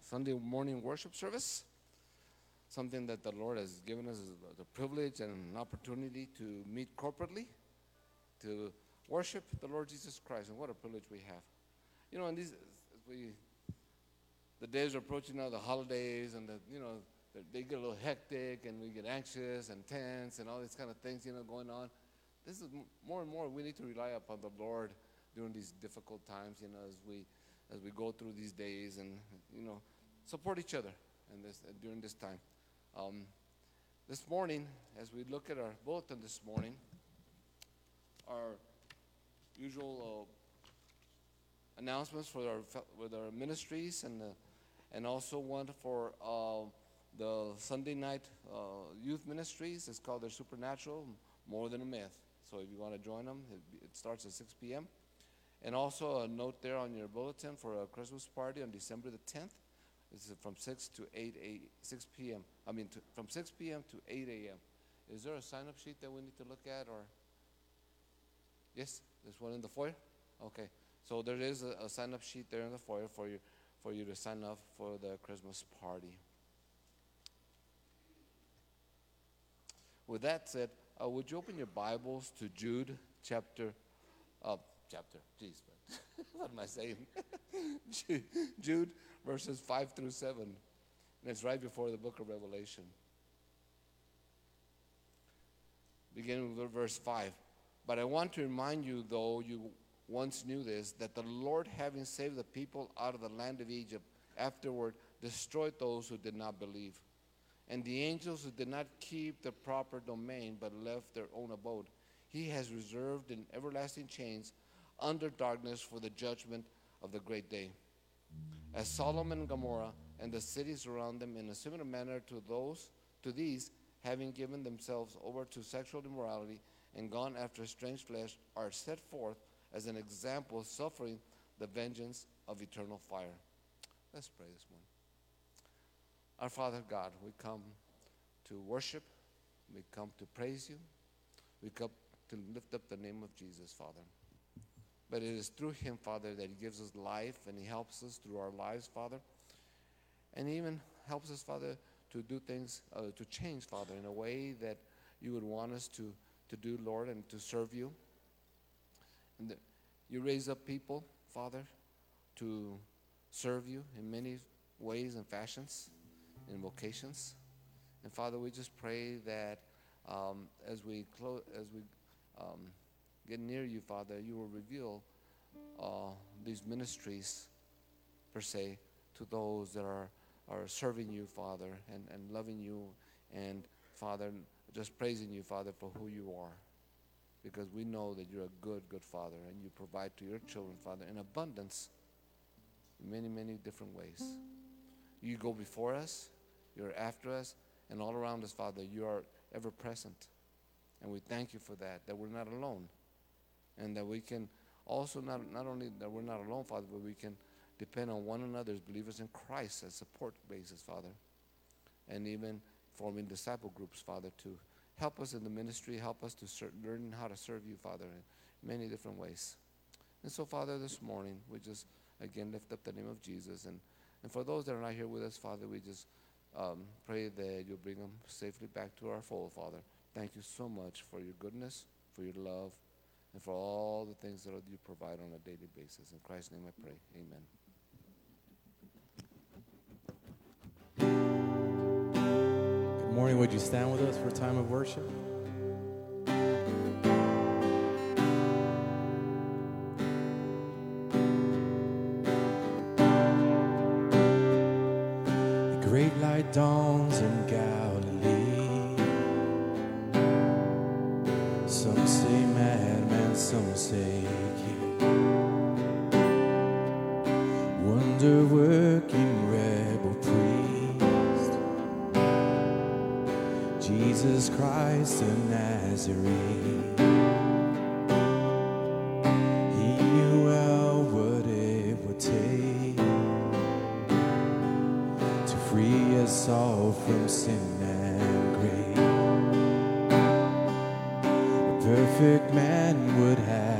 Sunday morning worship service. Something that the Lord has given us the privilege and an opportunity to meet corporately, to worship the Lord Jesus Christ. And what a privilege we have. You know, and these, we, the days are approaching now, the holidays, and the, you know, they get a little hectic, and we get anxious and tense, and all these kind of things, you know, going on. This is more and more we need to rely upon the Lord during these difficult times, you know, as we as we go through these days and, you know, support each other and this, uh, during this time. Um, this morning, as we look at our bulletin this morning, our usual uh, announcements for our with our ministries and uh, and also one for uh, the Sunday night uh, youth ministries. It's called their Supernatural More Than a Myth. So if you want to join them, it, it starts at 6 p.m. And also a note there on your bulletin for a Christmas party on December the 10th. This is from 6 to 8, 8 6 p.m. I mean, to, from 6 p.m. to 8 a.m. Is there a sign-up sheet that we need to look at, or yes, there's one in the foyer. Okay, so there is a, a sign-up sheet there in the foyer for you for you to sign up for the Christmas party. With that said, uh, would you open your Bibles to Jude chapter? Uh, chapter. Jeez, what am I saying? Jude, verses 5 through 7. And it's right before the book of Revelation. Beginning with verse 5. But I want to remind you, though you once knew this, that the Lord, having saved the people out of the land of Egypt, afterward destroyed those who did not believe. And the angels who did not keep the proper domain but left their own abode, he has reserved in everlasting chains under darkness for the judgment of the great day. As Sodom and Gomorrah and the cities around them, in a similar manner to those, to these, having given themselves over to sexual immorality and gone after strange flesh, are set forth as an example, suffering the vengeance of eternal fire. Let's pray this morning. Our Father God, we come to worship, we come to praise you, we come to lift up the name of Jesus, Father. But it is through Him, Father, that He gives us life and He helps us through our lives, Father. And He even helps us, Father, to do things, uh, to change, Father, in a way that you would want us to, to do, Lord, and to serve you. And the, you raise up people, Father, to serve you in many ways and fashions, in vocations. And Father, we just pray that um, as we close, as we um, get near you, Father, you will reveal uh, these ministries, per se, to those that are, are serving you, Father, and, and loving you, and, Father, just praising you, Father, for who you are. Because we know that you're a good, good Father, and you provide to your children, Father, in abundance, in many, many different ways. You go before us, you're after us, and all around us, Father, you are ever present. And we thank you for that, that we're not alone and that we can also not, not only that we're not alone, Father, but we can depend on one another as believers in Christ as support basis, Father, and even forming disciple groups, Father, to help us in the ministry, help us to ser- learn how to serve you, Father, in many different ways. And so, Father, this morning we just again lift up the name of Jesus, and and for those that are not here with us, Father, we just um, pray that you'll bring them safely back to our fold, Father. Thank you so much for your goodness, for your love, and for all the things that you provide on a daily basis. In Christ's name I pray. Amen. Good morning. Would you stand with us for a time of worship? The great light dawns Jesus Christ of Nazareth. He knew well what it would take to free us all from sin and grave. A perfect man would have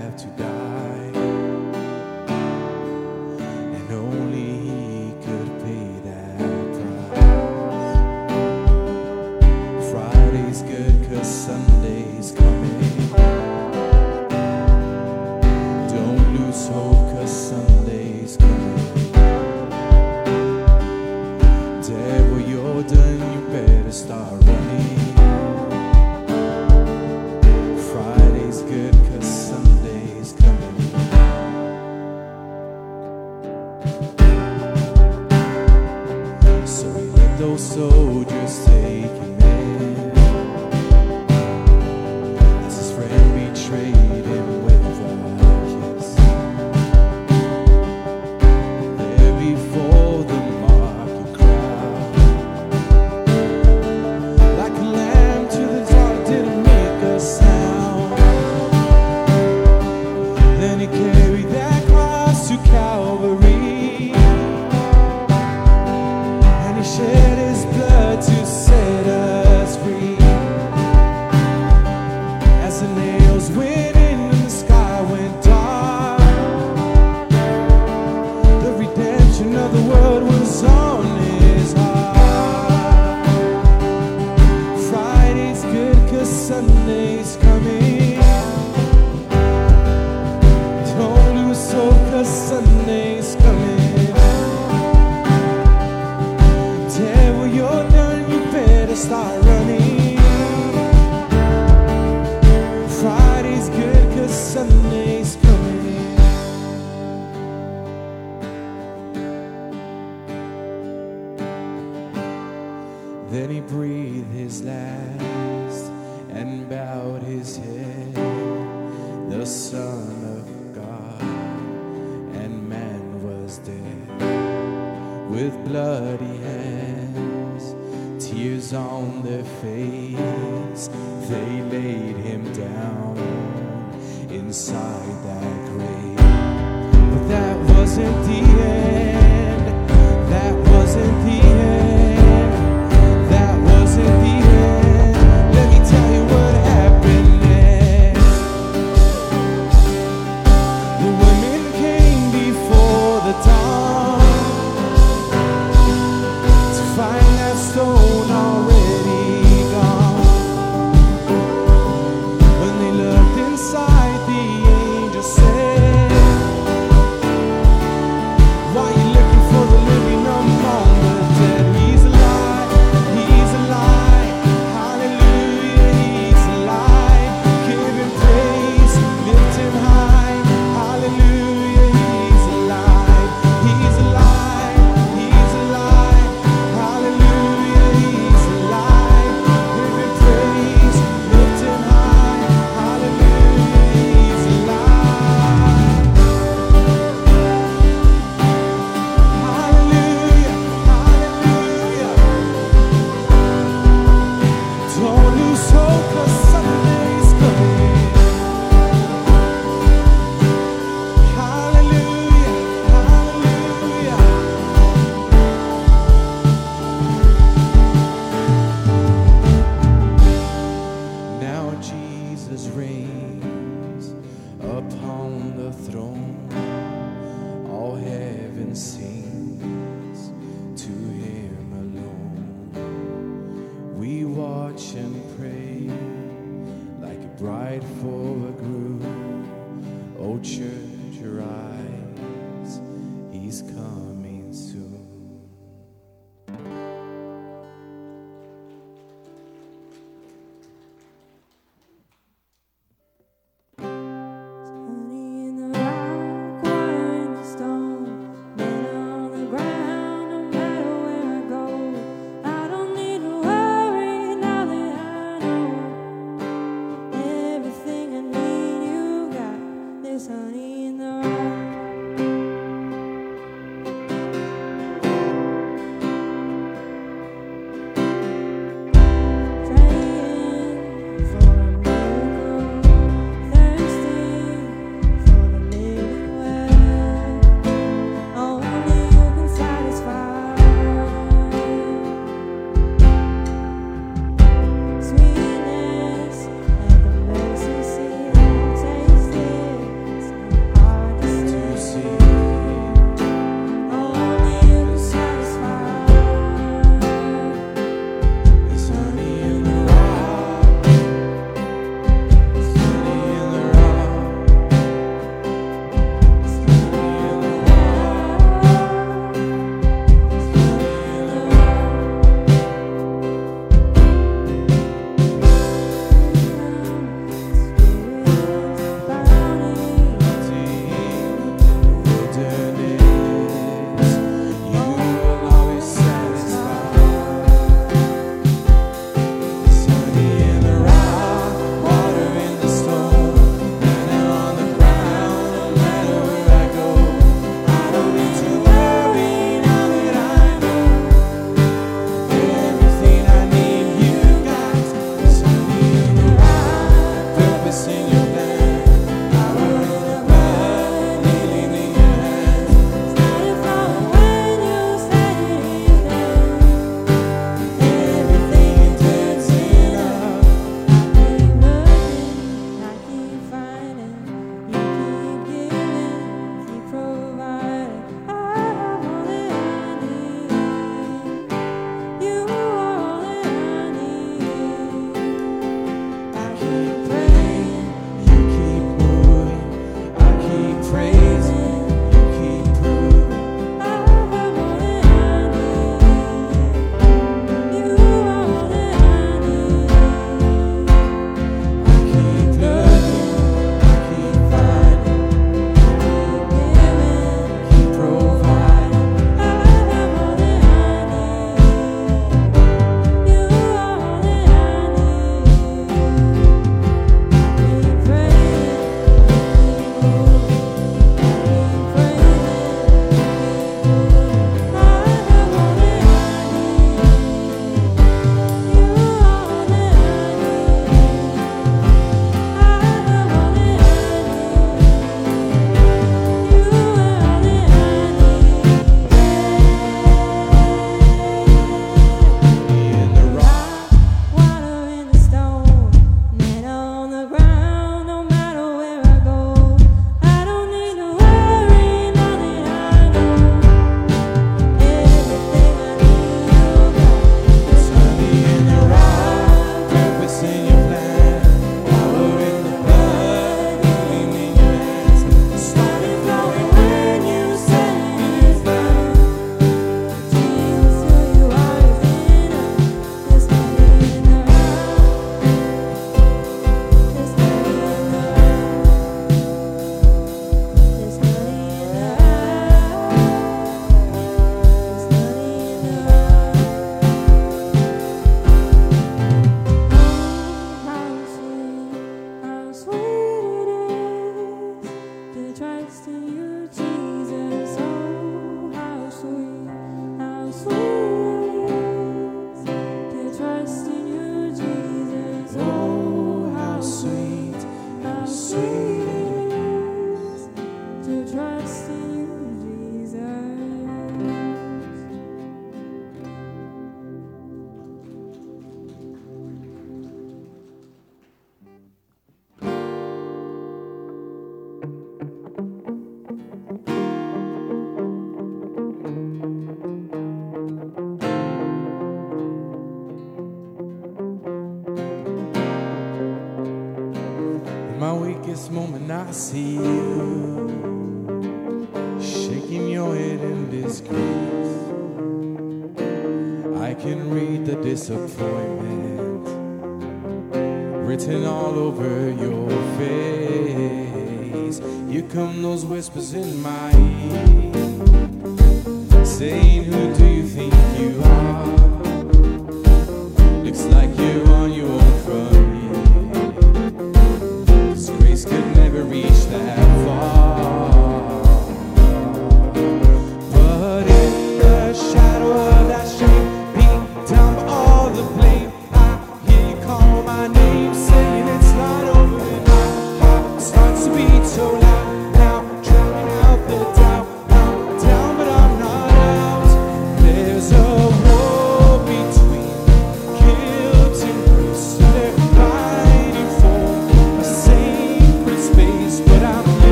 see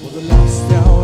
For the lost out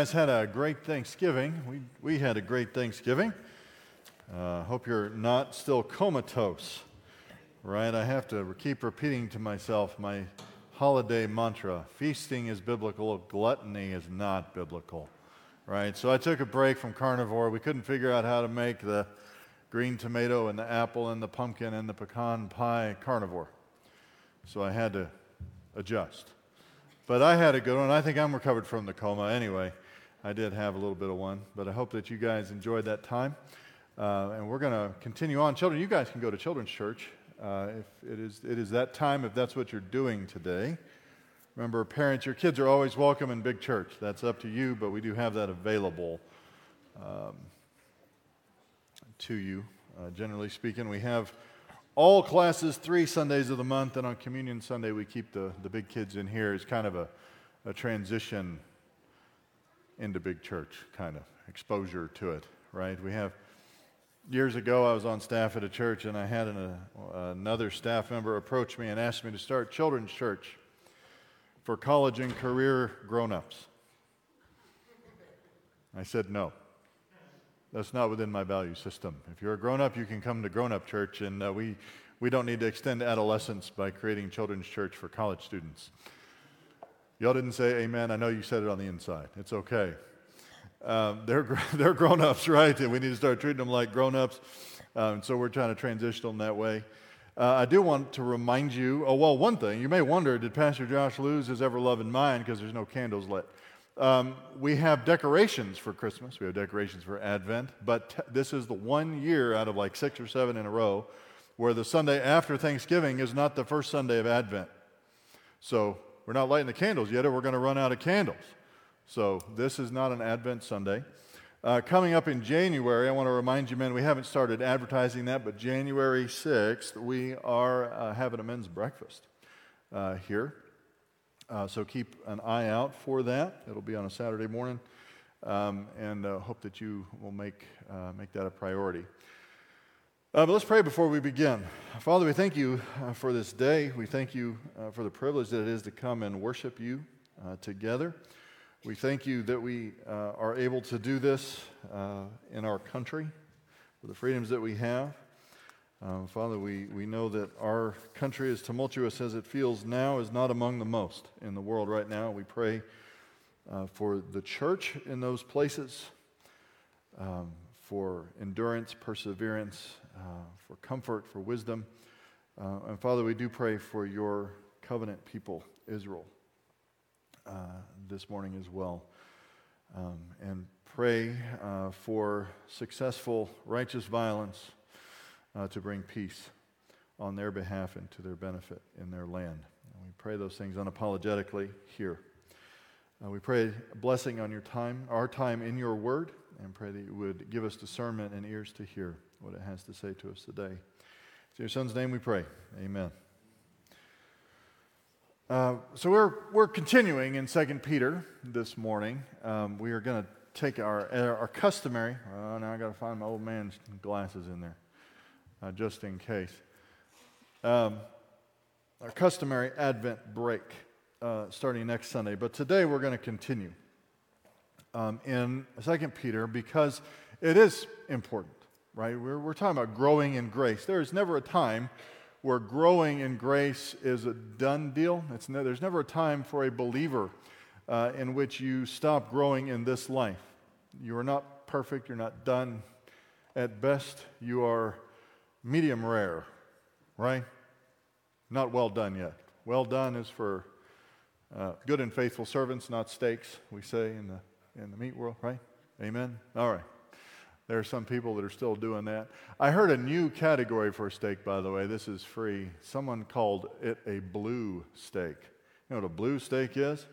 guys had a great Thanksgiving. We, we had a great Thanksgiving. Uh, hope you're not still comatose, right? I have to keep repeating to myself my holiday mantra feasting is biblical, gluttony is not biblical, right? So I took a break from carnivore. We couldn't figure out how to make the green tomato and the apple and the pumpkin and the pecan pie carnivore. So I had to adjust. But I had a good one. I think I'm recovered from the coma anyway. I did have a little bit of one, but I hope that you guys enjoyed that time. Uh, and we're going to continue on. Children, you guys can go to children's church uh, if it is, it is that time, if that's what you're doing today. Remember, parents, your kids are always welcome in big church. That's up to you, but we do have that available um, to you. Uh, generally speaking, we have all classes three Sundays of the month, and on Communion Sunday, we keep the, the big kids in here as kind of a, a transition into big church, kind of exposure to it, right? We have, years ago, I was on staff at a church, and I had an, uh, another staff member approach me and ask me to start children's church for college and career grown ups. I said no. That's not within my value system. If you're a grown up, you can come to grown up church, and uh, we, we don't need to extend adolescence by creating children's church for college students. Y'all didn't say amen. I know you said it on the inside. It's okay. Um, they're, they're grown ups, right? And we need to start treating them like grown ups. Um, so we're trying to transition them that way. Uh, I do want to remind you oh, well, one thing. You may wonder did Pastor Josh lose his ever loving mind because there's no candles lit? Um, we have decorations for Christmas. We have decorations for Advent, but t- this is the one year out of like six or seven in a row where the Sunday after Thanksgiving is not the first Sunday of Advent. So we're not lighting the candles yet, or we're going to run out of candles. So this is not an Advent Sunday. Uh, coming up in January, I want to remind you, men, we haven't started advertising that, but January 6th, we are uh, having a men's breakfast uh, here. Uh, so keep an eye out for that. It'll be on a Saturday morning, um, and uh, hope that you will make, uh, make that a priority. Uh, but let's pray before we begin. Father, we thank you uh, for this day. We thank you uh, for the privilege that it is to come and worship you together. We thank you that we are able to do this in our country, for the freedoms that we have. Um, Father, we, we know that our country, as tumultuous as it feels now, is not among the most in the world right now. We pray uh, for the church in those places, um, for endurance, perseverance, uh, for comfort, for wisdom. Uh, and Father, we do pray for your covenant people, Israel, uh, this morning as well. Um, and pray uh, for successful righteous violence uh, to bring peace on their behalf and to their benefit in their land. And we pray those things unapologetically here. Uh, we pray a blessing on your time, our time in your word, and pray that you would give us discernment and ears to hear what it has to say to us today. In your son's name we pray. Amen. Uh, so we're, we're continuing in 2 Peter this morning. Um, we are going to take our, our customary, oh, now i got to find my old man's glasses in there uh, just in case. Um, our customary Advent break uh, starting next Sunday, but today we're going to continue um, in 2 Peter because it is important, right? We're, we're talking about growing in grace. There is never a time where growing in grace is a done deal. It's there's never a time for a believer uh, in which you stop growing in this life. You are not perfect, you're not done. At best, you are medium rare, right? Not well done yet. Well done is for uh, good and faithful servants, not steaks, we say in the, in the meat world, right? Amen? All right. There are some people that are still doing that. I heard a new category for steak, by the way. This is free. Someone called it a blue steak. You know what a blue steak is?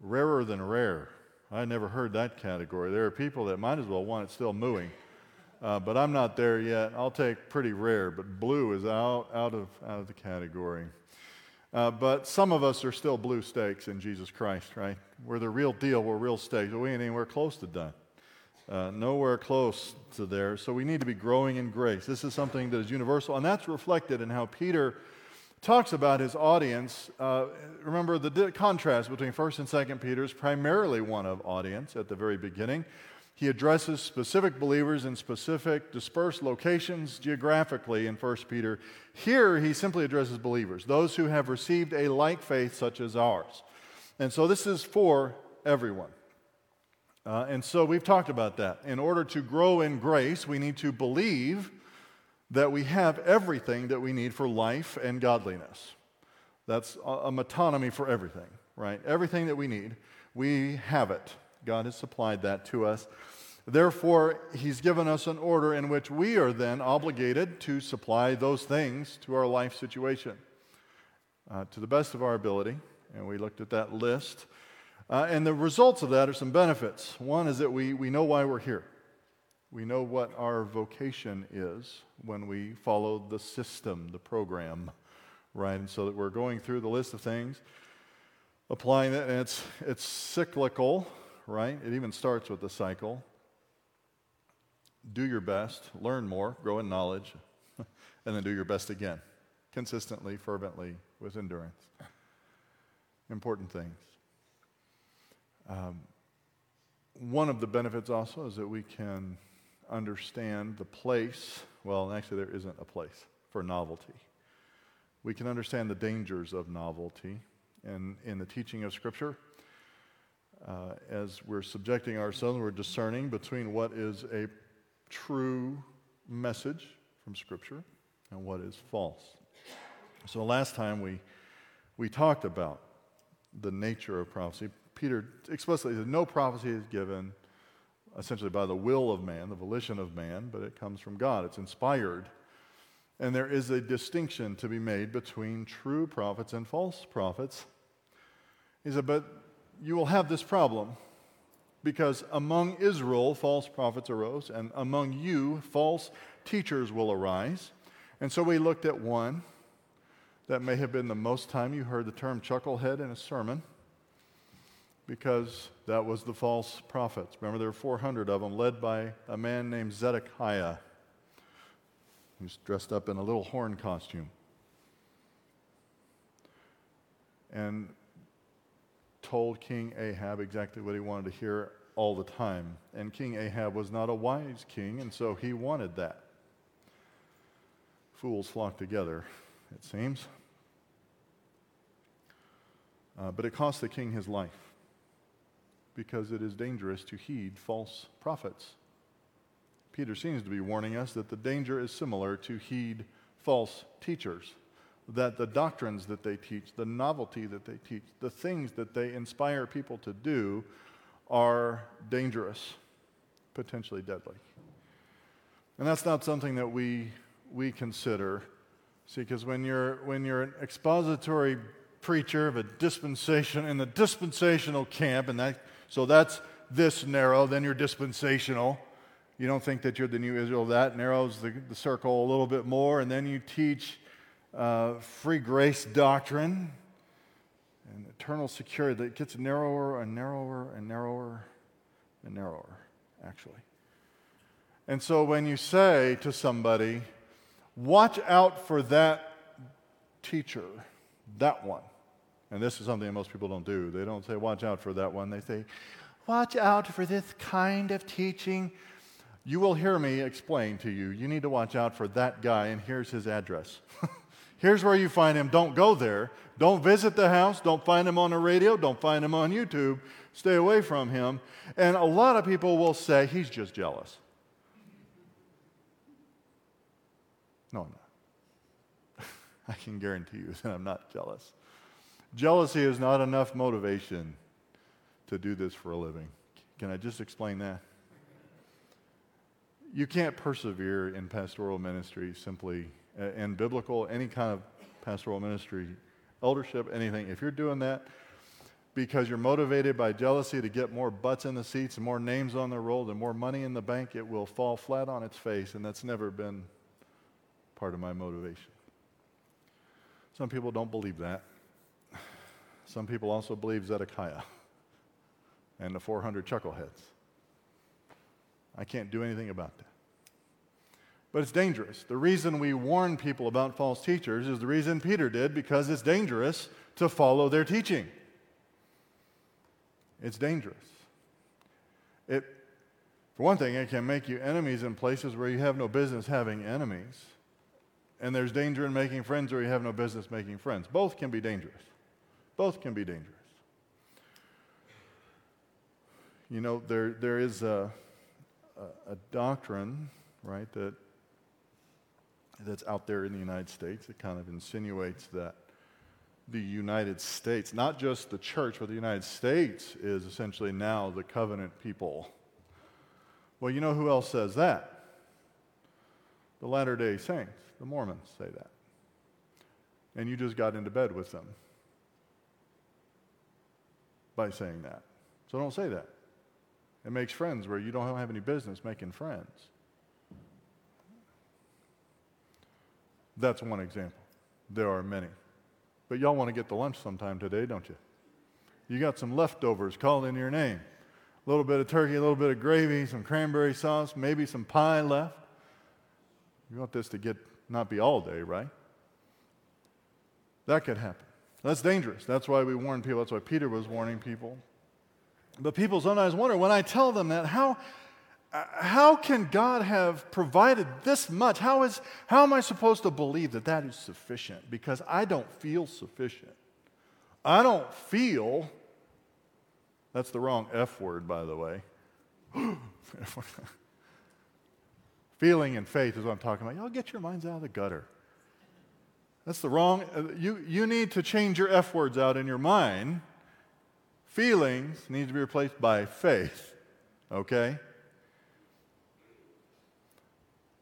Rarer than rare. I never heard that category. There are people that might as well want it still mooing. Uh, but I'm not there yet. I'll take pretty rare, but blue is out, out, of, out of the category. Uh, but some of us are still blue steaks in Jesus Christ, right? We're the real deal. We're real steaks. We ain't anywhere close to done. Uh, nowhere close to there. So we need to be growing in grace. This is something that is universal, and that's reflected in how Peter talks about his audience. Uh, remember, the di- contrast between 1st and 2nd Peter is primarily one of audience at the very beginning. He addresses specific believers in specific dispersed locations geographically in 1 Peter. Here, he simply addresses believers, those who have received a like faith such as ours. And so this is for everyone. Uh, and so we've talked about that. In order to grow in grace, we need to believe that we have everything that we need for life and godliness. That's a, a metonymy for everything, right? Everything that we need, we have it. God has supplied that to us. Therefore, He's given us an order in which we are then obligated to supply those things to our life situation uh, to the best of our ability. And we looked at that list. Uh, and the results of that are some benefits. One is that we, we know why we're here. We know what our vocation is when we follow the system, the program, right? And so that we're going through the list of things, applying it, and it's, it's cyclical, right? It even starts with the cycle. Do your best, learn more, grow in knowledge, and then do your best again, consistently, fervently, with endurance. Important things. Um, one of the benefits also is that we can understand the place. Well, actually, there isn't a place for novelty. We can understand the dangers of novelty. And in the teaching of Scripture, uh, as we're subjecting ourselves, we're discerning between what is a true message from Scripture and what is false. So last time we, we talked about the nature of prophecy. Peter explicitly said, No prophecy is given essentially by the will of man, the volition of man, but it comes from God. It's inspired. And there is a distinction to be made between true prophets and false prophets. He said, But you will have this problem because among Israel false prophets arose, and among you false teachers will arise. And so we looked at one that may have been the most time you heard the term chucklehead in a sermon because that was the false prophets. Remember, there were 400 of them, led by a man named Zedekiah. He's dressed up in a little horn costume. And told King Ahab exactly what he wanted to hear all the time. And King Ahab was not a wise king, and so he wanted that. Fools flock together, it seems. Uh, but it cost the king his life because it is dangerous to heed false prophets. Peter seems to be warning us that the danger is similar to heed false teachers, that the doctrines that they teach, the novelty that they teach, the things that they inspire people to do are dangerous, potentially deadly. And that's not something that we, we consider. See, because when you're, when you're an expository preacher of a dispensation in the dispensational camp, and that so that's this narrow, then you're dispensational. You don't think that you're the new Israel. That narrows the, the circle a little bit more, and then you teach uh, free grace doctrine and eternal security that gets narrower and narrower and narrower and narrower, actually. And so when you say to somebody, watch out for that teacher, that one, and this is something that most people don't do. They don't say, watch out for that one. They say, watch out for this kind of teaching. You will hear me explain to you. You need to watch out for that guy, and here's his address. here's where you find him. Don't go there. Don't visit the house. Don't find him on the radio. Don't find him on YouTube. Stay away from him. And a lot of people will say, he's just jealous. No, I'm not. I can guarantee you that I'm not jealous. Jealousy is not enough motivation to do this for a living. Can I just explain that? You can't persevere in pastoral ministry simply, in biblical, any kind of pastoral ministry, eldership, anything. If you're doing that because you're motivated by jealousy to get more butts in the seats and more names on the roll and more money in the bank, it will fall flat on its face, and that's never been part of my motivation. Some people don't believe that. Some people also believe Zedekiah and the 400 chuckleheads. I can't do anything about that. But it's dangerous. The reason we warn people about false teachers is the reason Peter did, because it's dangerous to follow their teaching. It's dangerous. It, for one thing, it can make you enemies in places where you have no business having enemies. And there's danger in making friends where you have no business making friends. Both can be dangerous. Both can be dangerous. You know, there, there is a, a, a doctrine, right, that, that's out there in the United States that kind of insinuates that the United States, not just the church, but the United States is essentially now the covenant people. Well, you know who else says that? The Latter day Saints, the Mormons say that. And you just got into bed with them by saying that. So don't say that. It makes friends where you don't have any business making friends. That's one example. There are many. But y'all want to get to lunch sometime today, don't you? You got some leftovers called in your name. A little bit of turkey, a little bit of gravy, some cranberry sauce, maybe some pie left. You want this to get not be all day, right? That could happen. That's dangerous. That's why we warn people. That's why Peter was warning people. But people sometimes wonder when I tell them that, how, how can God have provided this much? How, is, how am I supposed to believe that that is sufficient? Because I don't feel sufficient. I don't feel, that's the wrong F word, by the way. Feeling and faith is what I'm talking about. Y'all get your minds out of the gutter. That's the wrong, uh, you, you need to change your F words out in your mind. Feelings need to be replaced by faith, okay?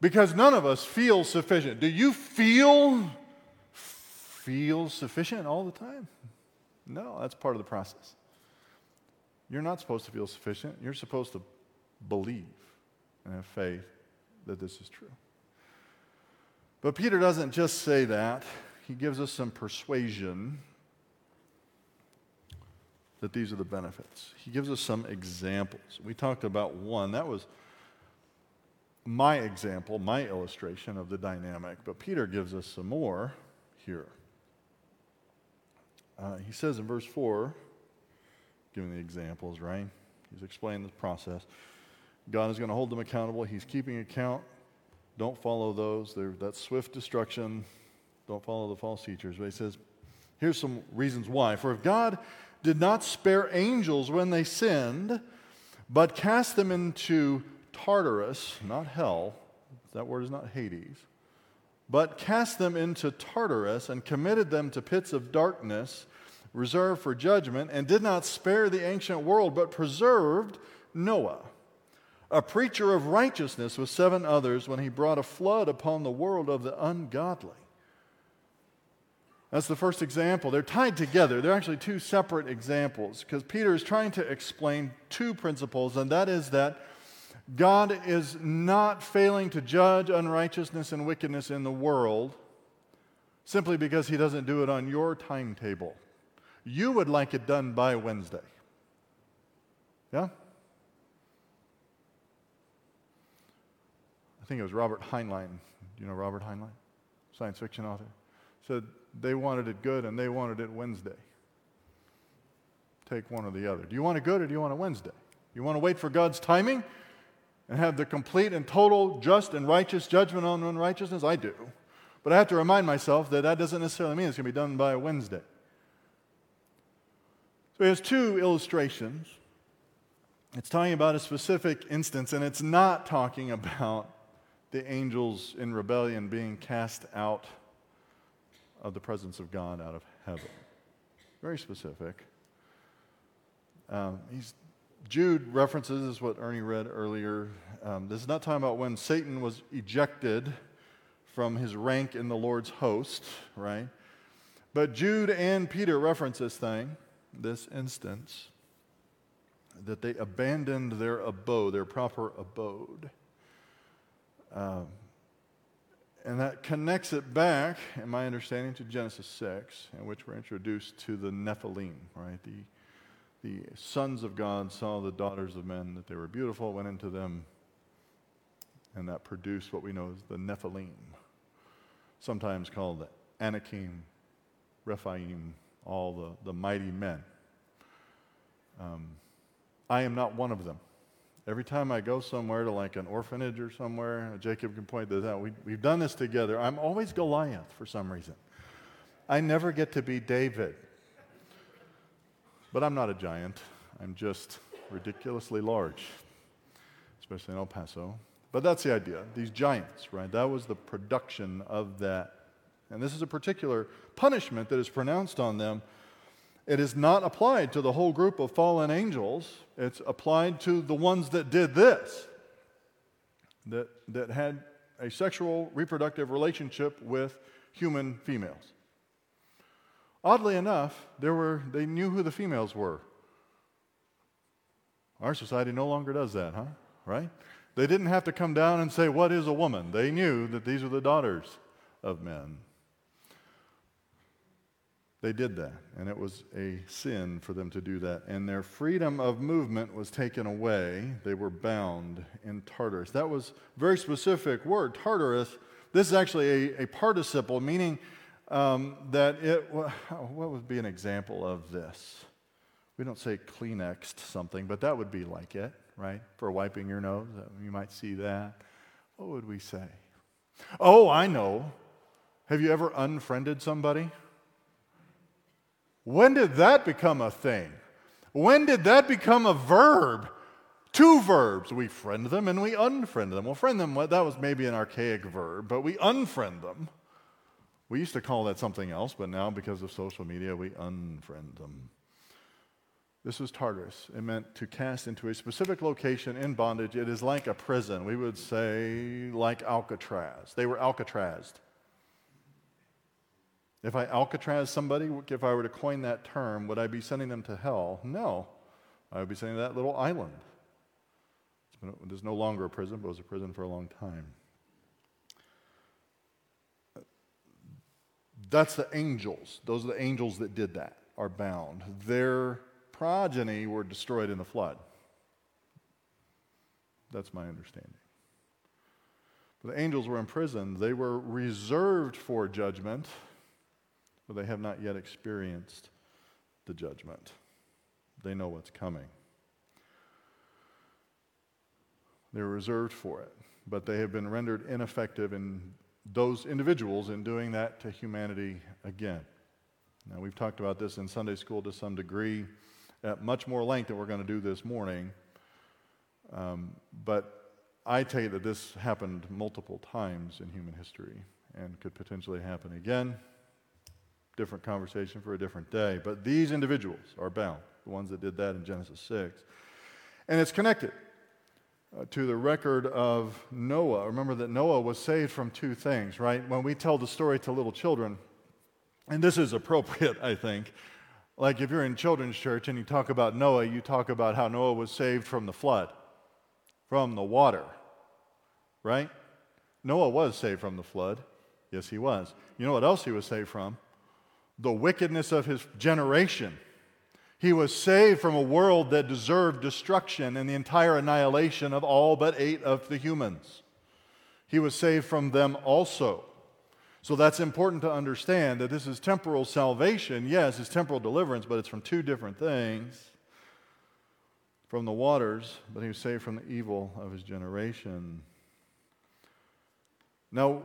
Because none of us feel sufficient. Do you feel feel sufficient all the time? No, that's part of the process. You're not supposed to feel sufficient. You're supposed to believe and have faith that this is true. But Peter doesn't just say that, he gives us some persuasion that these are the benefits. He gives us some examples. We talked about one. That was my example, my illustration of the dynamic, but Peter gives us some more here. Uh, he says in verse 4, giving the examples, right? He's explaining the process. God is going to hold them accountable. He's keeping account. Don't follow those. They're, that's swift destruction. Don't follow the false teachers. But he says, here's some reasons why. For if God did not spare angels when they sinned, but cast them into Tartarus, not hell, that word is not Hades, but cast them into Tartarus and committed them to pits of darkness reserved for judgment, and did not spare the ancient world, but preserved Noah, a preacher of righteousness with seven others, when he brought a flood upon the world of the ungodly. That's the first example. They're tied together. They're actually two separate examples because Peter is trying to explain two principles, and that is that God is not failing to judge unrighteousness and wickedness in the world simply because he doesn't do it on your timetable. You would like it done by Wednesday. Yeah? I think it was Robert Heinlein. Do you know Robert Heinlein? Science fiction author. Said they wanted it good and they wanted it Wednesday. Take one or the other. Do you want it good or do you want it Wednesday? You want to wait for God's timing and have the complete and total just and righteous judgment on unrighteousness? I do. But I have to remind myself that that doesn't necessarily mean it's going to be done by Wednesday. So he has two illustrations. It's talking about a specific instance, and it's not talking about the angels in rebellion being cast out of the presence of God out of heaven. Very specific. Um, he's, Jude references what Ernie read earlier. Um, this is not talking about when Satan was ejected from his rank in the Lord's host, right? But Jude and Peter reference this thing, this instance, that they abandoned their abode, their proper abode. Um, and that connects it back, in my understanding, to Genesis 6, in which we're introduced to the Nephilim, right? The, the sons of God saw the daughters of men, that they were beautiful, went into them, and that produced what we know as the Nephilim, sometimes called the Anakim, Rephaim, all the, the mighty men. Um, I am not one of them. Every time I go somewhere to like an orphanage or somewhere, Jacob can point this out. We, we've done this together. I'm always Goliath for some reason. I never get to be David. But I'm not a giant. I'm just ridiculously large, especially in El Paso. But that's the idea. These giants, right? That was the production of that. And this is a particular punishment that is pronounced on them it is not applied to the whole group of fallen angels, it's applied to the ones that did this, that, that had a sexual reproductive relationship with human females. Oddly enough, there were, they knew who the females were. Our society no longer does that, huh? Right? They didn't have to come down and say, What is a woman? They knew that these were the daughters of men. They did that, and it was a sin for them to do that. And their freedom of movement was taken away. They were bound in Tartarus. That was a very specific word, Tartarus. This is actually a, a participle, meaning um, that it, what would be an example of this? We don't say Kleenexed something, but that would be like it, right? For wiping your nose, you might see that. What would we say? Oh, I know. Have you ever unfriended somebody? When did that become a thing? When did that become a verb? Two verbs. We friend them and we unfriend them. Well, friend them, that was maybe an archaic verb, but we unfriend them. We used to call that something else, but now because of social media, we unfriend them. This was Tartarus. It meant to cast into a specific location in bondage. It is like a prison. We would say like Alcatraz. They were Alcatrazed. If I Alcatraz somebody, if I were to coin that term, would I be sending them to hell? No. I would be sending them that little island. It is no longer a prison, but it was a prison for a long time. That's the angels. Those are the angels that did that, are bound. Their progeny were destroyed in the flood. That's my understanding. But the angels were imprisoned. They were reserved for judgment but they have not yet experienced the judgment. They know what's coming. They're reserved for it, but they have been rendered ineffective in those individuals in doing that to humanity again. Now, we've talked about this in Sunday school to some degree at much more length than we're going to do this morning. Um, but I tell you that this happened multiple times in human history and could potentially happen again different conversation for a different day. But these individuals are bound, the ones that did that in Genesis 6. And it's connected uh, to the record of Noah. Remember that Noah was saved from two things, right? When we tell the story to little children, and this is appropriate, I think. Like if you're in children's church and you talk about Noah, you talk about how Noah was saved from the flood, from the water, right? Noah was saved from the flood. Yes, he was. You know what else he was saved from? the wickedness of his generation. He was saved from a world that deserved destruction and the entire annihilation of all but eight of the humans. He was saved from them also. So that's important to understand that this is temporal salvation. Yes, it's temporal deliverance, but it's from two different things from the waters, but he was saved from the evil of his generation. Now,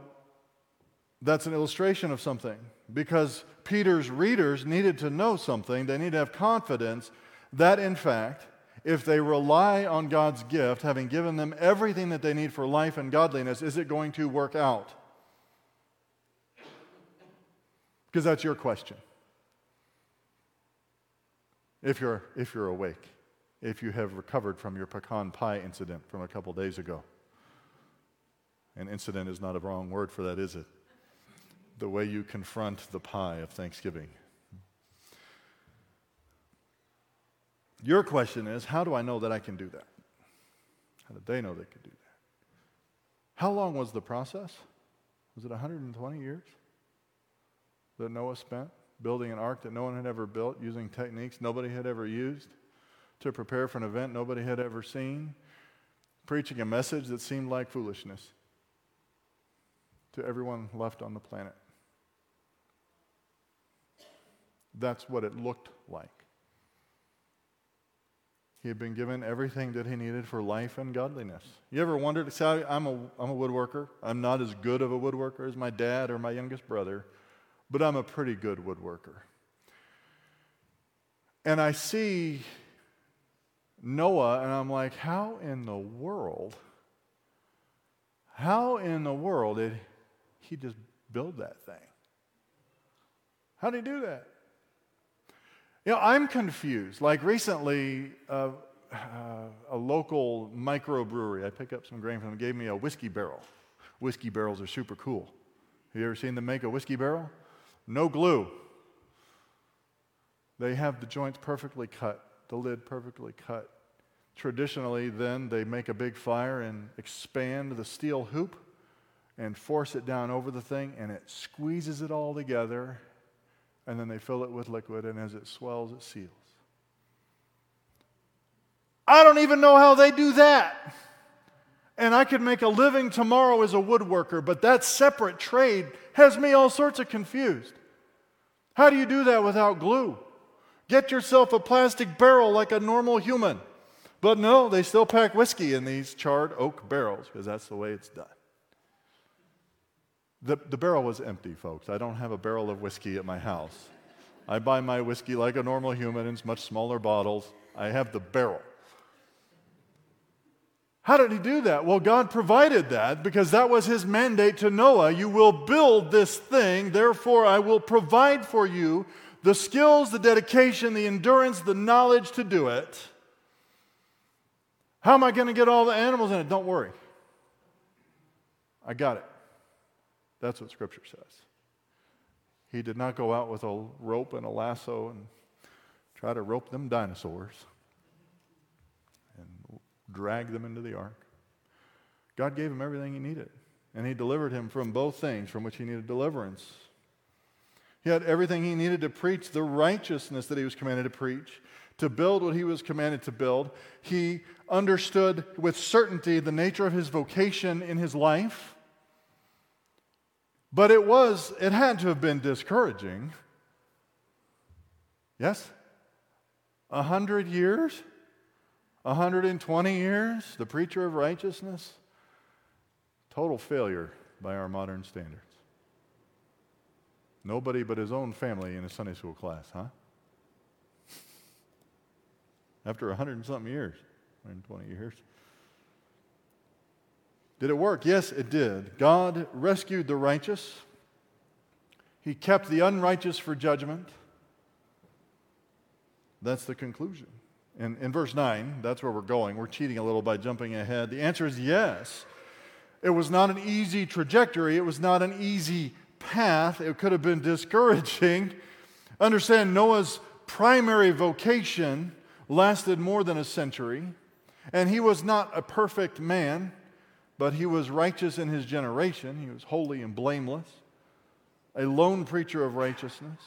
that's an illustration of something because Peter's readers needed to know something. They need to have confidence that, in fact, if they rely on God's gift, having given them everything that they need for life and godliness, is it going to work out? Because that's your question. If you're, if you're awake, if you have recovered from your pecan pie incident from a couple days ago. An incident is not a wrong word for that, is it? The way you confront the pie of Thanksgiving. Your question is how do I know that I can do that? How did they know they could do that? How long was the process? Was it 120 years that Noah spent building an ark that no one had ever built, using techniques nobody had ever used to prepare for an event nobody had ever seen, preaching a message that seemed like foolishness to everyone left on the planet. That's what it looked like. He had been given everything that he needed for life and godliness. You ever wondered, see, I'm a, I'm a woodworker. I'm not as good of a woodworker as my dad or my youngest brother, but I'm a pretty good woodworker. And I see Noah, and I'm like, how in the world, how in the world did he just build that thing? How did he do that? You know, I'm confused. Like recently, uh, uh, a local microbrewery, I picked up some grain from them, gave me a whiskey barrel. Whiskey barrels are super cool. Have you ever seen them make a whiskey barrel? No glue. They have the joints perfectly cut, the lid perfectly cut. Traditionally, then, they make a big fire and expand the steel hoop and force it down over the thing, and it squeezes it all together and then they fill it with liquid, and as it swells, it seals. I don't even know how they do that. And I could make a living tomorrow as a woodworker, but that separate trade has me all sorts of confused. How do you do that without glue? Get yourself a plastic barrel like a normal human. But no, they still pack whiskey in these charred oak barrels because that's the way it's done. The, the barrel was empty, folks. I don't have a barrel of whiskey at my house. I buy my whiskey like a normal human in much smaller bottles. I have the barrel. How did he do that? Well, God provided that because that was his mandate to Noah. You will build this thing, therefore, I will provide for you the skills, the dedication, the endurance, the knowledge to do it. How am I going to get all the animals in it? Don't worry. I got it. That's what Scripture says. He did not go out with a rope and a lasso and try to rope them dinosaurs and drag them into the ark. God gave him everything he needed, and he delivered him from both things from which he needed deliverance. He had everything he needed to preach the righteousness that he was commanded to preach, to build what he was commanded to build. He understood with certainty the nature of his vocation in his life. But it was, it had to have been discouraging. Yes? A hundred years? A hundred and twenty years? The preacher of righteousness? Total failure by our modern standards. Nobody but his own family in a Sunday school class, huh? After a hundred and something years, 120 years. Did it work? Yes, it did. God rescued the righteous, He kept the unrighteous for judgment. That's the conclusion. And in verse 9, that's where we're going. We're cheating a little by jumping ahead. The answer is yes. It was not an easy trajectory, it was not an easy path. It could have been discouraging. Understand Noah's primary vocation lasted more than a century, and he was not a perfect man but he was righteous in his generation. He was holy and blameless, a lone preacher of righteousness.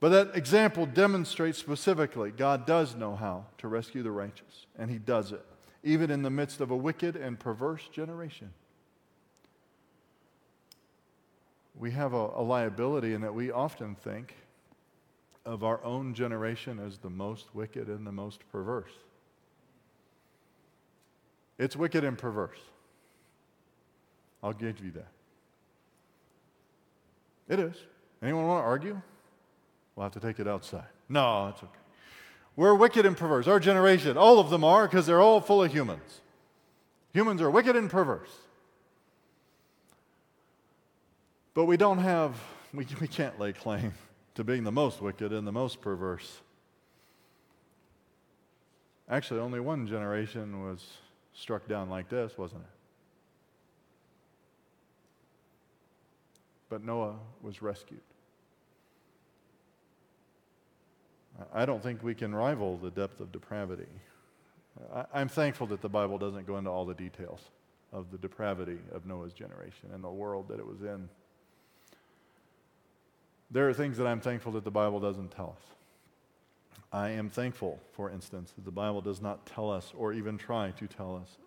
But that example demonstrates specifically God does know how to rescue the righteous, and he does it, even in the midst of a wicked and perverse generation. We have a, a liability in that we often think of our own generation as the most wicked and the most perverse. It's wicked and perverse. I'll give you that. It is. Anyone want to argue? We'll have to take it outside. No, it's okay. We're wicked and perverse. Our generation, all of them are because they're all full of humans. Humans are wicked and perverse. But we don't have, we, we can't lay claim to being the most wicked and the most perverse. Actually, only one generation was struck down like this, wasn't it? But Noah was rescued. I don't think we can rival the depth of depravity. I'm thankful that the Bible doesn't go into all the details of the depravity of Noah's generation and the world that it was in. There are things that I'm thankful that the Bible doesn't tell us. I am thankful, for instance, that the Bible does not tell us or even try to tell us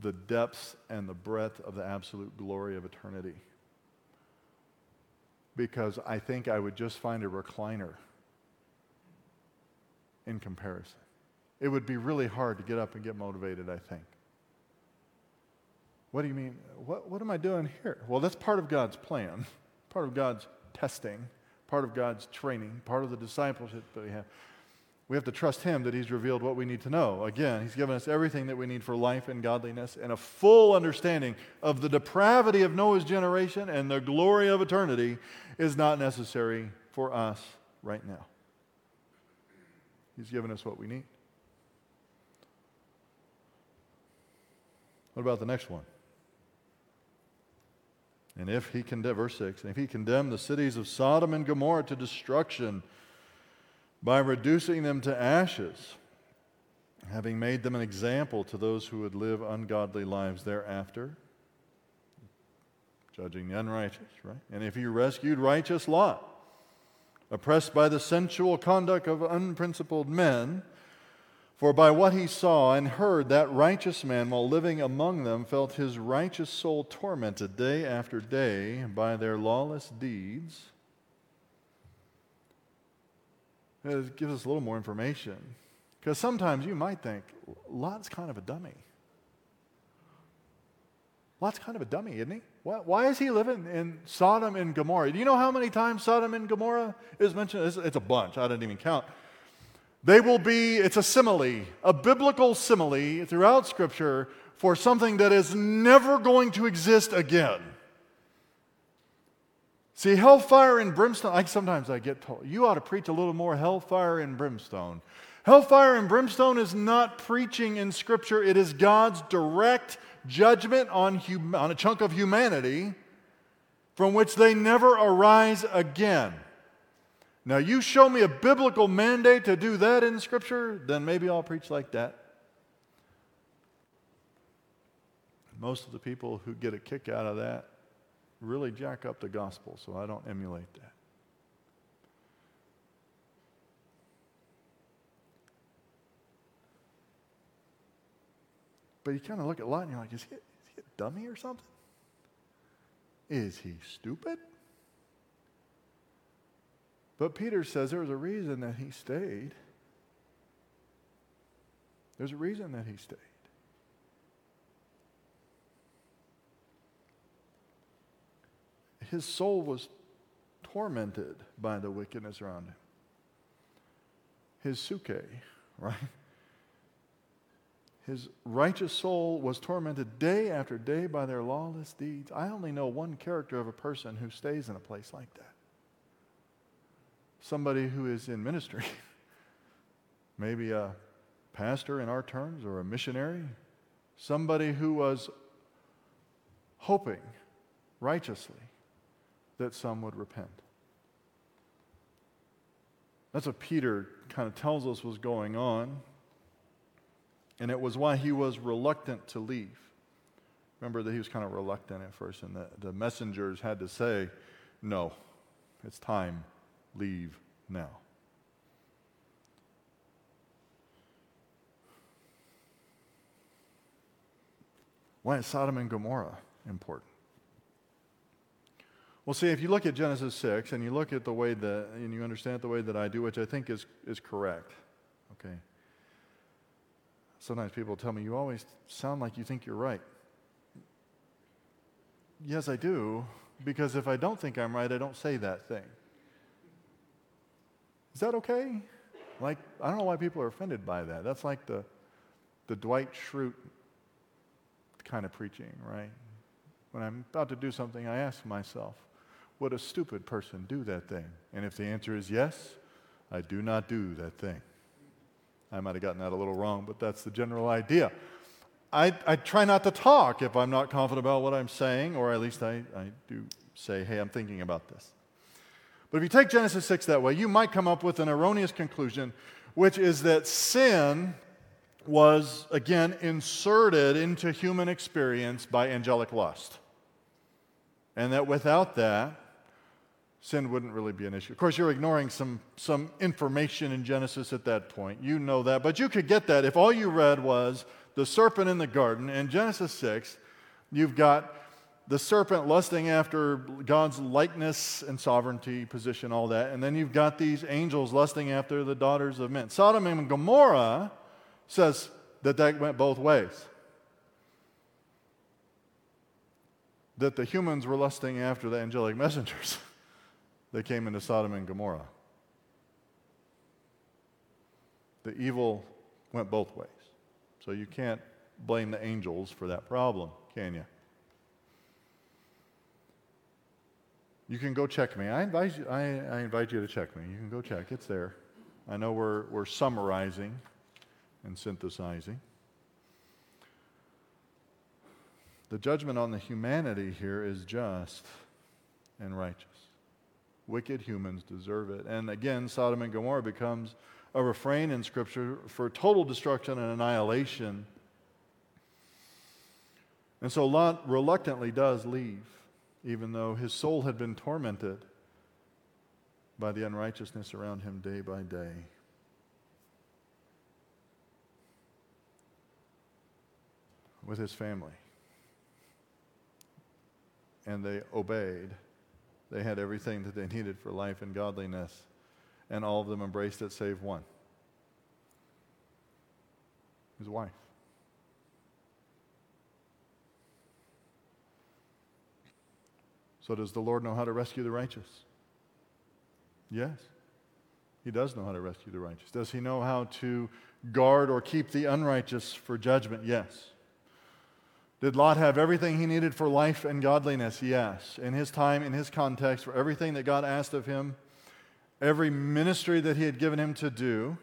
the depths and the breadth of the absolute glory of eternity. Because I think I would just find a recliner in comparison. It would be really hard to get up and get motivated, I think. What do you mean? What, what am I doing here? Well, that's part of God's plan, part of God's testing, part of God's training, part of the discipleship that we have. We have to trust Him that He's revealed what we need to know. Again, He's given us everything that we need for life and godliness and a full understanding of the depravity of Noah's generation and the glory of eternity is not necessary for us right now. He's given us what we need. What about the next one? And if he condemned, verse 6, and if he condemned the cities of Sodom and Gomorrah to destruction by reducing them to ashes, having made them an example to those who would live ungodly lives thereafter, judging the unrighteous, right? And if he rescued righteous Lot, oppressed by the sensual conduct of unprincipled men, for by what he saw and heard, that righteous man, while living among them, felt his righteous soul tormented day after day by their lawless deeds. It gives us a little more information. Because sometimes you might think, Lot's kind of a dummy. Lot's kind of a dummy, isn't he? Why, why, is he living in Sodom and Gomorrah? Do you know how many times Sodom and Gomorrah is mentioned? It's, it's a bunch. I didn't even count. They will be, it's a simile, a biblical simile throughout Scripture for something that is never going to exist again. See, hellfire and brimstone, I, sometimes I get told, you ought to preach a little more hellfire and brimstone. Hellfire and brimstone is not preaching in Scripture, it is God's direct judgment on, hum, on a chunk of humanity from which they never arise again. Now, you show me a biblical mandate to do that in Scripture, then maybe I'll preach like that. Most of the people who get a kick out of that really jack up the gospel, so I don't emulate that. But you kind of look at Lot and you're like, is he, is he a dummy or something? Is he stupid? But Peter says there was a reason that he stayed. There's a reason that he stayed. His soul was tormented by the wickedness around him. His suke, right? His righteous soul was tormented day after day by their lawless deeds. I only know one character of a person who stays in a place like that somebody who is in ministry, maybe a pastor in our terms or a missionary, somebody who was hoping righteously that some would repent. That's what Peter kind of tells us was going on. And it was why he was reluctant to leave. Remember that he was kind of reluctant at first, and the, the messengers had to say, No, it's time leave now. Why is Sodom and Gomorrah important? Well, see, if you look at Genesis 6 and you look at the way that, and you understand it the way that I do, which I think is, is correct, okay? Sometimes people tell me, you always sound like you think you're right. Yes, I do, because if I don't think I'm right, I don't say that thing. Is that okay? Like, I don't know why people are offended by that. That's like the, the Dwight Schrute kind of preaching, right? When I'm about to do something, I ask myself, would a stupid person do that thing? And if the answer is yes, I do not do that thing. I might have gotten that a little wrong, but that's the general idea. I, I try not to talk if I'm not confident about what I'm saying, or at least I, I do say, hey, I'm thinking about this. But if you take Genesis 6 that way, you might come up with an erroneous conclusion, which is that sin was, again, inserted into human experience by angelic lust. And that without that, sin wouldn't really be an issue. Of course, you're ignoring some, some information in Genesis at that point. You know that. But you could get that if all you read was the serpent in the garden. In Genesis 6, you've got the serpent lusting after God's likeness and sovereignty, position, all that. And then you've got these angels lusting after the daughters of men. Sodom and Gomorrah says that that went both ways. That the humans were lusting after the angelic messengers that came into Sodom and Gomorrah. The evil went both ways. So you can't blame the angels for that problem, can you? You can go check me. I invite you, I, I invite you to check me. You can go check. It's there. I know we're, we're summarizing and synthesizing. The judgment on the humanity here is just and righteous. Wicked humans deserve it. And again, Sodom and Gomorrah becomes a refrain in Scripture for total destruction and annihilation. And so Lot reluctantly does leave, even though his soul had been tormented by the unrighteousness around him day by day. With his family and they obeyed. They had everything that they needed for life and godliness, and all of them embraced it save one his wife. So, does the Lord know how to rescue the righteous? Yes. He does know how to rescue the righteous. Does he know how to guard or keep the unrighteous for judgment? Yes. Did Lot have everything he needed for life and godliness? Yes. In his time, in his context, for everything that God asked of him, every ministry that he had given him to do.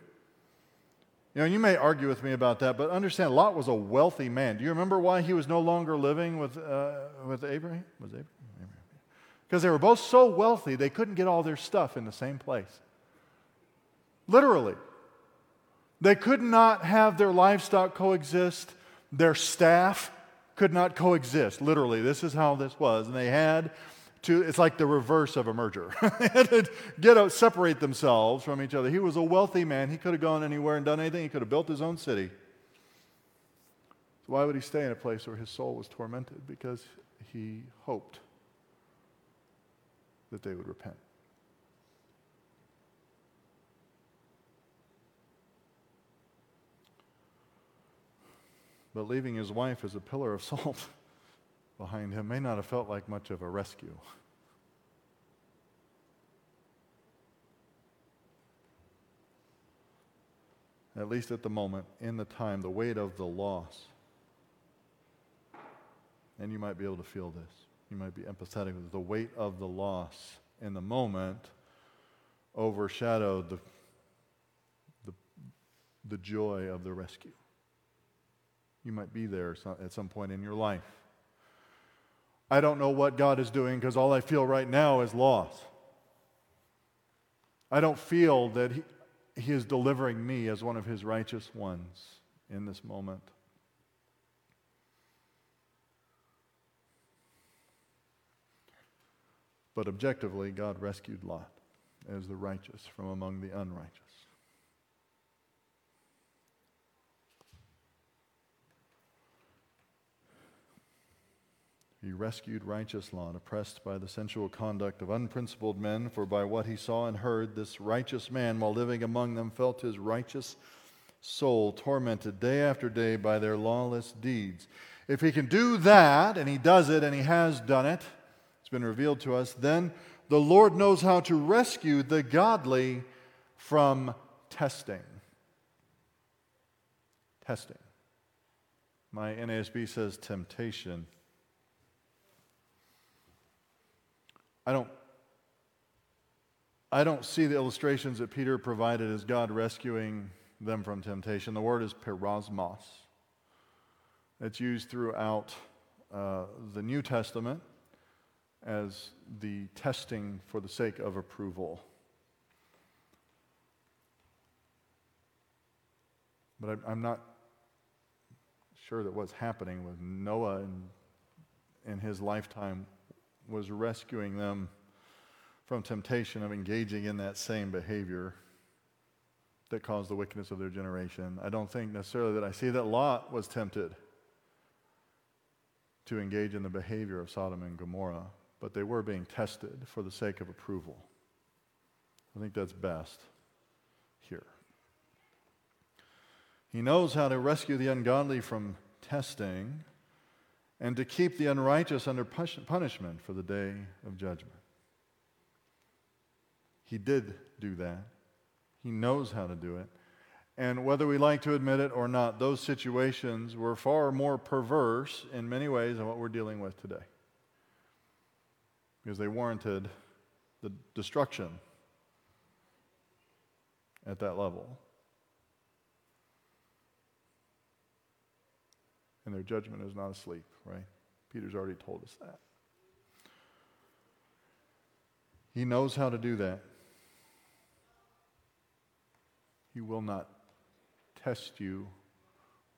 You know, you may argue with me about that, but understand Lot was a wealthy man. Do you remember why he was no longer living with, uh, with Abraham? Was Abraham? Because they were both so wealthy, they couldn't get all their stuff in the same place. Literally. They could not have their livestock coexist, their staff could not coexist. Literally, this is how this was. And they had to, it's like the reverse of a merger. they had to get out, separate themselves from each other. He was a wealthy man. He could have gone anywhere and done anything. He could have built his own city. So why would he stay in a place where his soul was tormented? Because he hoped that they would repent. But leaving his wife as a pillar of salt behind him may not have felt like much of a rescue. At least at the moment, in the time, the weight of the loss. And you might be able to feel this. You might be empathetic with the weight of the loss in the moment overshadowed the, the, the joy of the rescue. You might be there at some point in your life. I don't know what God is doing because all I feel right now is loss. I don't feel that he, he is delivering me as one of His righteous ones in this moment. But objectively, God rescued Lot as the righteous from among the unrighteous. He rescued righteous Lot, oppressed by the sensual conduct of unprincipled men, for by what he saw and heard, this righteous man, while living among them, felt his righteous soul tormented day after day by their lawless deeds. If he can do that, and he does it, and he has done it, it's been revealed to us, then the Lord knows how to rescue the godly from testing. Testing. My NASB says temptation. I don't, I don't see the illustrations that Peter provided as God rescuing them from temptation. The word is peirasmos. It's used throughout uh, the New Testament as the testing for the sake of approval. But I'm not sure that what's happening with Noah in, in his lifetime was rescuing them from temptation of engaging in that same behavior that caused the wickedness of their generation. I don't think necessarily that I see that Lot was tempted to engage in the behavior of Sodom and Gomorrah, but they were being tested for the sake of approval. I think that's best here. He knows how to rescue the ungodly from testing and to keep the unrighteous under punishment for the day of judgment. He did do that. He knows how to do it. And whether we like to admit it or not, those situations were far more perverse in many ways than what we're dealing with today. Because they warranted the destruction at that level. And their judgment is not asleep, right? Peter's already told us that. He knows how to do that. He will not test you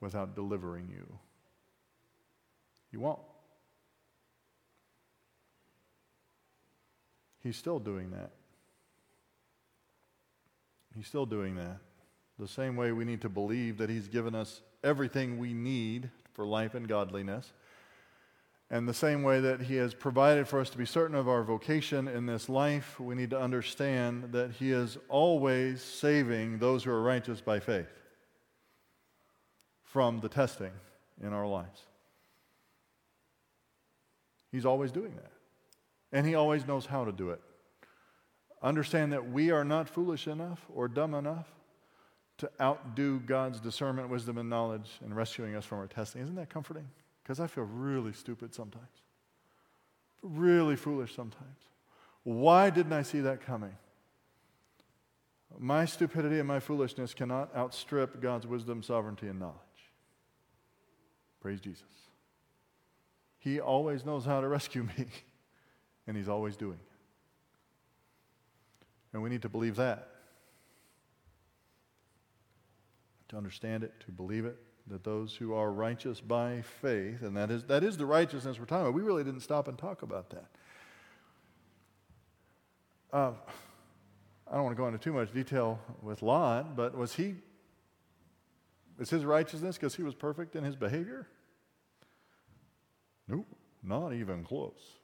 without delivering you. He won't. He's still doing that. He's still doing that. The same way we need to believe that He's given us everything we need for life and godliness. And the same way that He has provided for us to be certain of our vocation in this life, we need to understand that He is always saving those who are righteous by faith from the testing in our lives. He's always doing that. And He always knows how to do it. Understand that we are not foolish enough or dumb enough to outdo God's discernment, wisdom, and knowledge in rescuing us from our testing. Isn't that comforting? Because I feel really stupid sometimes, really foolish sometimes. Why didn't I see that coming? My stupidity and my foolishness cannot outstrip God's wisdom, sovereignty, and knowledge. Praise Jesus. He always knows how to rescue me, and He's always doing it. And we need to believe that. To understand it, to believe it, that those who are righteous by faith, and that is, that is the righteousness we're talking about. We really didn't stop and talk about that. Uh, I don't want to go into too much detail with Lot, but was he, is his righteousness because he was perfect in his behavior? Nope, not even close.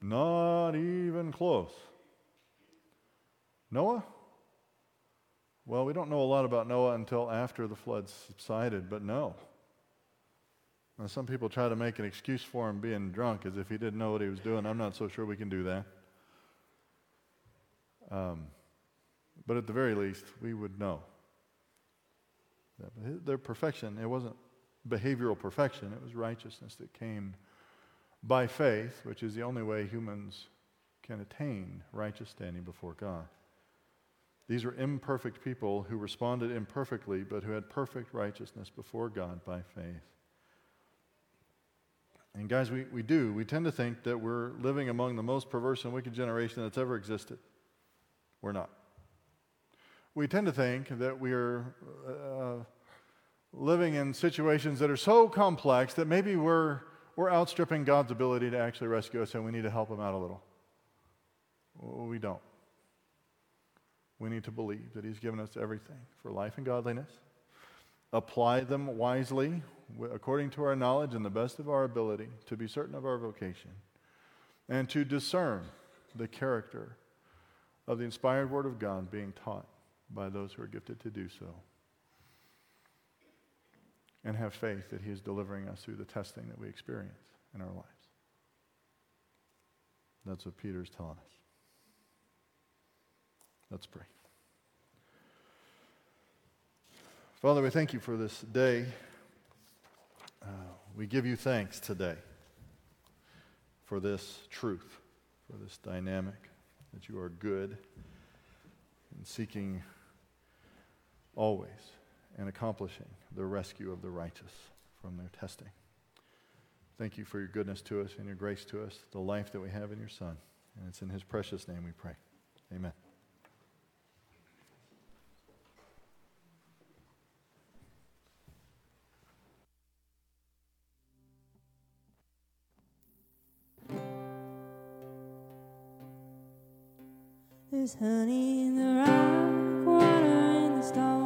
Not even close. Noah? Well, we don't know a lot about Noah until after the flood subsided, but no. Now, some people try to make an excuse for him being drunk as if he didn't know what he was doing. I'm not so sure we can do that. Um, but at the very least, we would know. Their perfection, it wasn't behavioral perfection, it was righteousness that came by faith, which is the only way humans can attain righteous standing before God. These were imperfect people who responded imperfectly, but who had perfect righteousness before God by faith. And guys, we, we do. We tend to think that we're living among the most perverse and wicked generation that's ever existed. We're not. We tend to think that we're uh, living in situations that are so complex that maybe we're, we're outstripping God's ability to actually rescue us and we need to help Him out a little. We don't. We need to believe that He's given us everything for life and godliness, apply them wisely according to our knowledge and the best of our ability to be certain of our vocation, and to discern the character of the inspired Word of God being taught by those who are gifted to do so. And have faith that He is delivering us through the testing that we experience in our lives. That's what Peter's telling us. Let's pray. Father, we thank you for this day. Uh, we give you thanks today for this truth, for this dynamic, that you are good and seeking always and accomplishing the rescue of the righteous from their testing. Thank you for your goodness to us and your grace to us, the life that we have in your Son. And it's in his precious name we pray. Amen. There's honey in the rock, water in the stone,